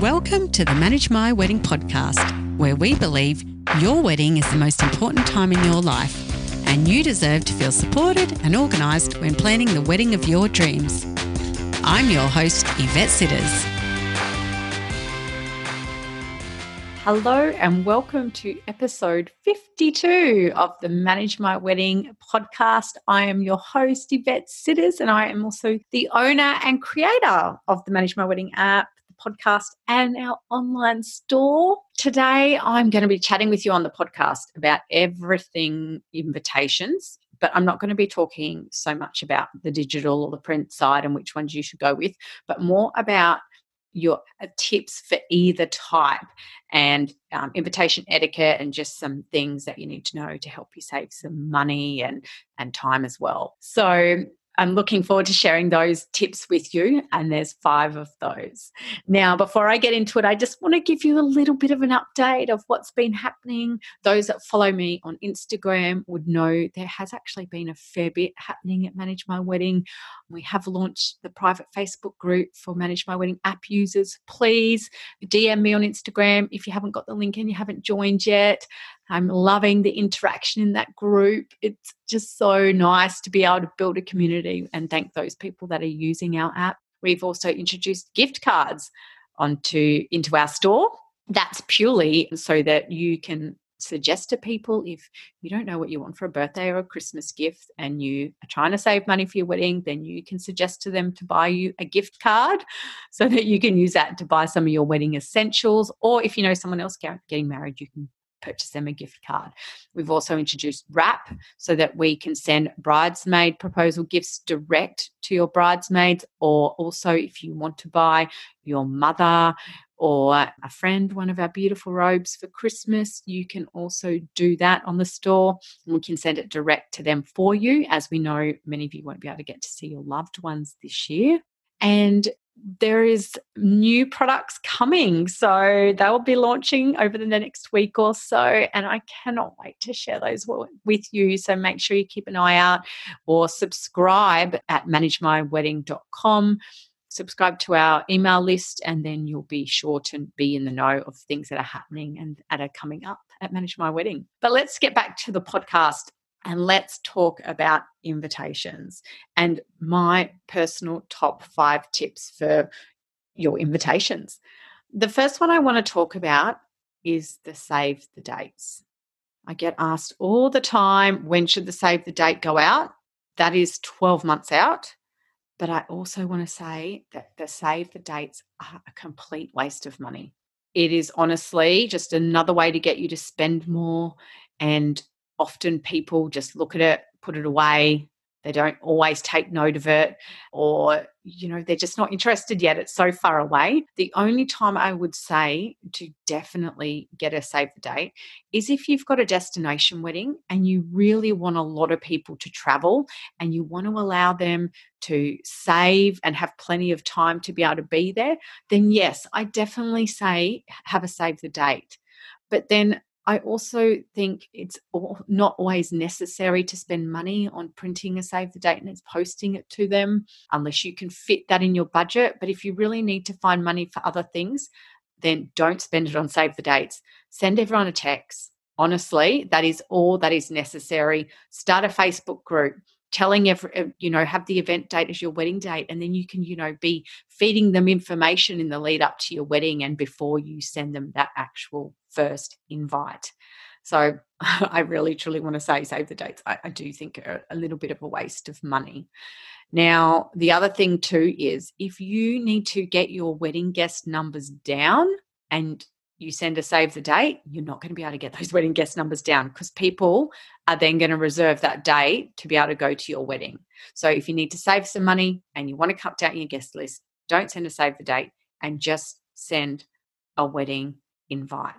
Welcome to the Manage My Wedding podcast, where we believe your wedding is the most important time in your life, and you deserve to feel supported and organised when planning the wedding of your dreams. I'm your host, Yvette Sitters. Hello, and welcome to episode 52 of the Manage My Wedding podcast. I am your host, Yvette Sitters, and I am also the owner and creator of the Manage My Wedding app podcast and our online store. Today, I'm going to be chatting with you on the podcast about everything invitations, but I'm not going to be talking so much about the digital or the print side and which ones you should go with, but more about your uh, tips for either type and um, invitation etiquette and just some things that you need to know to help you save some money and and time as well so I'm looking forward to sharing those tips with you, and there's five of those. Now, before I get into it, I just want to give you a little bit of an update of what's been happening. Those that follow me on Instagram would know there has actually been a fair bit happening at Manage My Wedding. We have launched the private Facebook group for Manage My Wedding app users. Please DM me on Instagram if you haven't got the link and you haven't joined yet. I'm loving the interaction in that group. It's just so nice to be able to build a community and thank those people that are using our app. We've also introduced gift cards onto into our store. That's purely so that you can suggest to people if you don't know what you want for a birthday or a Christmas gift and you are trying to save money for your wedding, then you can suggest to them to buy you a gift card so that you can use that to buy some of your wedding essentials. Or if you know someone else getting married, you can purchase them a gift card. We've also introduced Wrap so that we can send bridesmaid proposal gifts direct to your bridesmaids, or also if you want to buy your mother or a friend one of our beautiful robes for Christmas, you can also do that on the store. And we can send it direct to them for you, as we know many of you won't be able to get to see your loved ones this year. And there is new products coming. So they'll be launching over the next week or so and i cannot wait to share those with you. So make sure you keep an eye out or subscribe at managemywedding.com subscribe to our email list and then you'll be sure to be in the know of things that are happening and that are coming up at manage my wedding. But let's get back to the podcast and let's talk about invitations and my personal top five tips for your invitations. The first one I want to talk about is the save the dates. I get asked all the time when should the save the date go out? That is 12 months out. But I also want to say that the save the dates are a complete waste of money. It is honestly just another way to get you to spend more and often people just look at it, put it away. They don't always take note of it, or, you know, they're just not interested yet. It's so far away. The only time I would say to definitely get a save the date is if you've got a destination wedding and you really want a lot of people to travel and you want to allow them to save and have plenty of time to be able to be there, then yes, I definitely say have a save the date. But then I also think it's not always necessary to spend money on printing a save the date and it's posting it to them unless you can fit that in your budget. But if you really need to find money for other things, then don't spend it on save the dates. Send everyone a text. Honestly, that is all that is necessary. Start a Facebook group telling every uh, you know have the event date as your wedding date and then you can you know be feeding them information in the lead up to your wedding and before you send them that actual first invite. So i really truly want to say save the dates. I, I do think are a little bit of a waste of money. Now the other thing too is if you need to get your wedding guest numbers down and you send a save the date, you're not going to be able to get those wedding guest numbers down because people are then going to reserve that date to be able to go to your wedding. So if you need to save some money and you want to cut down your guest list, don't send a save the date and just send a wedding invite.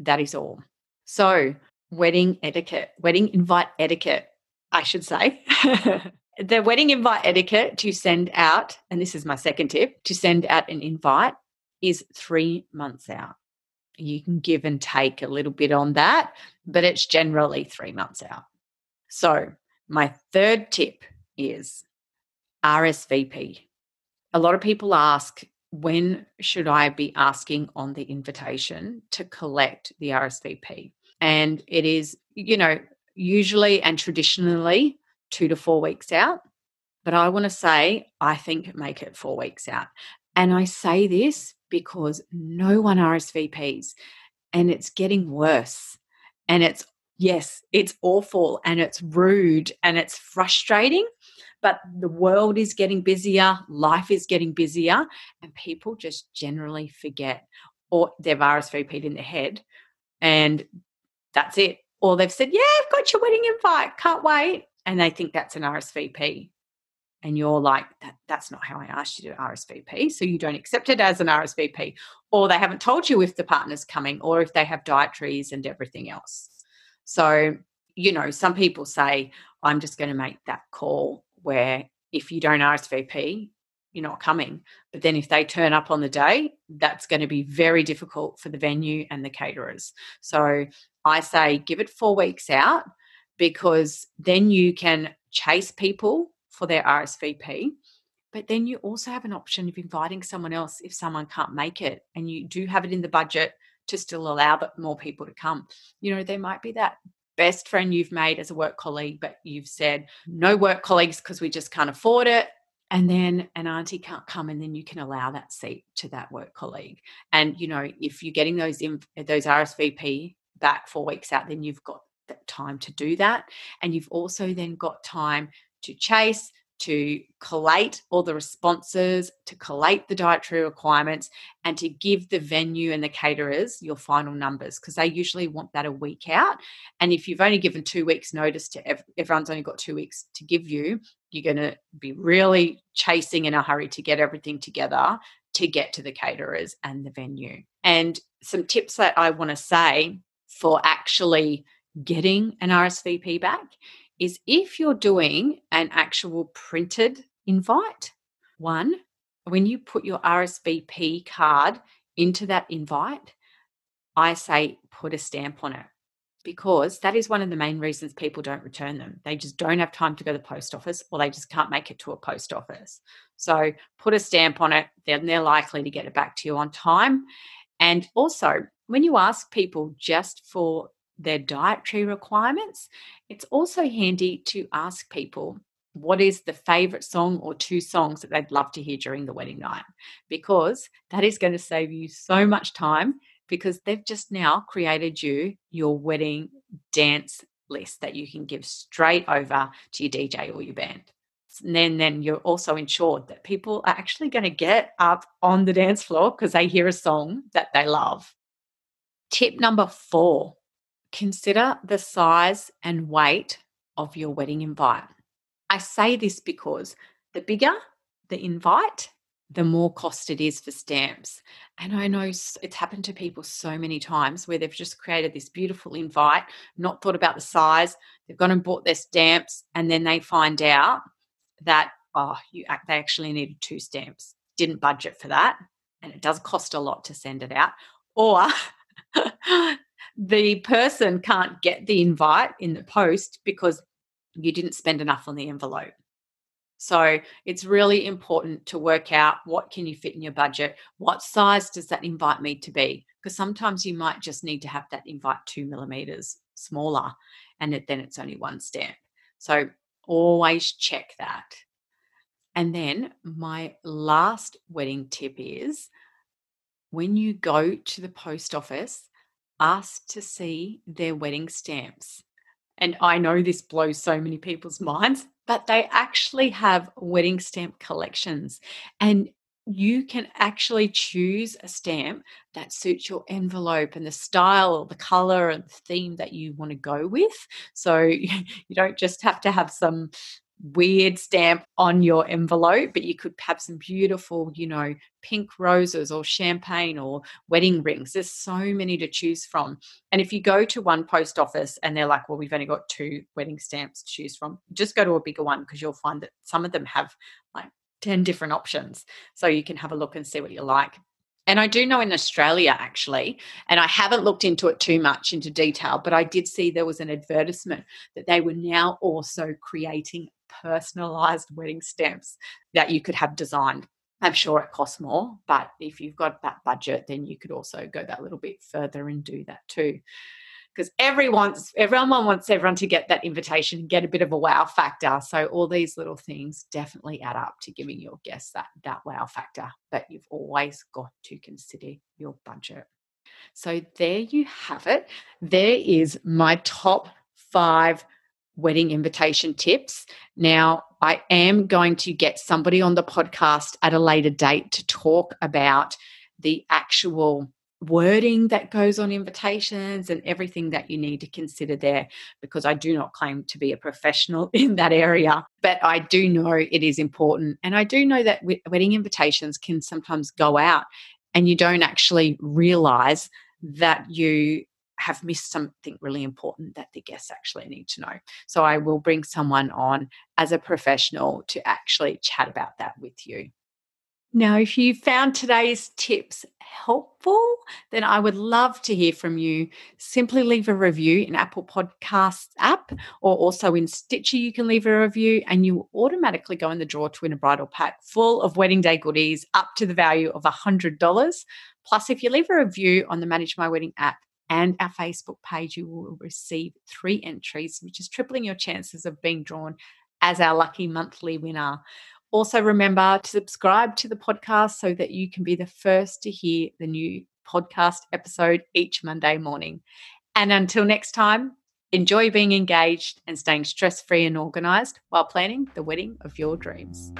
That is all. So, wedding etiquette, wedding invite etiquette, I should say. the wedding invite etiquette to send out, and this is my second tip to send out an invite is three months out you can give and take a little bit on that, but it's generally three months out. So, my third tip is RSVP. A lot of people ask, when should I be asking on the invitation to collect the RSVP? And it is, you know, usually and traditionally two to four weeks out. But I want to say, I think make it four weeks out. And I say this because no one RSVPs and it's getting worse. And it's, yes, it's awful and it's rude and it's frustrating but the world is getting busier, life is getting busier, and people just generally forget or they've RSVP'd in their head and that's it. Or they've said, Yeah, I've got your wedding invite, can't wait. And they think that's an RSVP. And you're like, that, that's not how I asked you to RSVP. So you don't accept it as an RSVP. Or they haven't told you if the partner's coming or if they have dietaries and everything else. So, you know, some people say, I'm just going to make that call where if you don't RSVP, you're not coming. But then if they turn up on the day, that's going to be very difficult for the venue and the caterers. So I say give it four weeks out because then you can chase people for their RSVP. But then you also have an option of inviting someone else if someone can't make it. And you do have it in the budget to still allow more people to come. You know, there might be that best friend you've made as a work colleague, but you've said no work colleagues because we just can't afford it. And then an auntie can't come, and then you can allow that seat to that work colleague. And you know, if you're getting those those RSVP back four weeks out, then you've got time to do that, and you've also then got time to chase, to collate all the responses, to collate the dietary requirements, and to give the venue and the caterers your final numbers because they usually want that a week out. And if you've only given two weeks' notice to ev- everyone's only got two weeks to give you, you're going to be really chasing in a hurry to get everything together to get to the caterers and the venue. And some tips that I want to say for actually getting an RSVP back is if you're doing an actual printed invite, one, when you put your RSVP card into that invite, I say put a stamp on it because that is one of the main reasons people don't return them. They just don't have time to go to the post office or they just can't make it to a post office. So put a stamp on it, then they're likely to get it back to you on time. And also, when you ask people just for their dietary requirements, it's also handy to ask people what is the favorite song or two songs that they'd love to hear during the wedding night because that is going to save you so much time because they've just now created you your wedding dance list that you can give straight over to your DJ or your band. And then, then you're also ensured that people are actually going to get up on the dance floor because they hear a song that they love. Tip number four consider the size and weight of your wedding invite. I say this because the bigger the invite, the more cost it is for stamps. And I know it's happened to people so many times where they've just created this beautiful invite, not thought about the size, they've gone and bought their stamps, and then they find out that, oh, you, they actually needed two stamps, didn't budget for that. And it does cost a lot to send it out. Or the person can't get the invite in the post because you didn't spend enough on the envelope. So it's really important to work out what can you fit in your budget, what size does that invite need to be? Because sometimes you might just need to have that invite two millimeters smaller, and it, then it's only one stamp. So always check that. And then my last wedding tip is when you go to the post office, ask to see their wedding stamps. And I know this blows so many people's minds, but they actually have wedding stamp collections. And you can actually choose a stamp that suits your envelope and the style, or the color, and the theme that you want to go with. So you don't just have to have some weird stamp on your envelope, but you could have some beautiful, you know, pink roses or champagne or wedding rings. There's so many to choose from. And if you go to one post office and they're like, well, we've only got two wedding stamps to choose from, just go to a bigger one because you'll find that some of them have like 10 different options. So you can have a look and see what you like. And I do know in Australia, actually, and I haven't looked into it too much into detail, but I did see there was an advertisement that they were now also creating personalized wedding stamps that you could have designed. I'm sure it costs more, but if you've got that budget, then you could also go that little bit further and do that too. Because everyone's everyone wants everyone to get that invitation and get a bit of a wow factor. So all these little things definitely add up to giving your guests that that wow factor. But you've always got to consider your budget. So there you have it. There is my top five wedding invitation tips. Now, I am going to get somebody on the podcast at a later date to talk about the actual wording that goes on invitations and everything that you need to consider there because I do not claim to be a professional in that area but I do know it is important and I do know that wedding invitations can sometimes go out and you don't actually realize that you have missed something really important that the guests actually need to know. So I will bring someone on as a professional to actually chat about that with you. Now, if you found today's tips helpful, then I would love to hear from you. Simply leave a review in Apple Podcasts app or also in Stitcher. You can leave a review and you automatically go in the draw to win a bridal pack full of wedding day goodies up to the value of $100. Plus, if you leave a review on the Manage My Wedding app, and our Facebook page, you will receive three entries, which is tripling your chances of being drawn as our lucky monthly winner. Also, remember to subscribe to the podcast so that you can be the first to hear the new podcast episode each Monday morning. And until next time, enjoy being engaged and staying stress free and organized while planning the wedding of your dreams.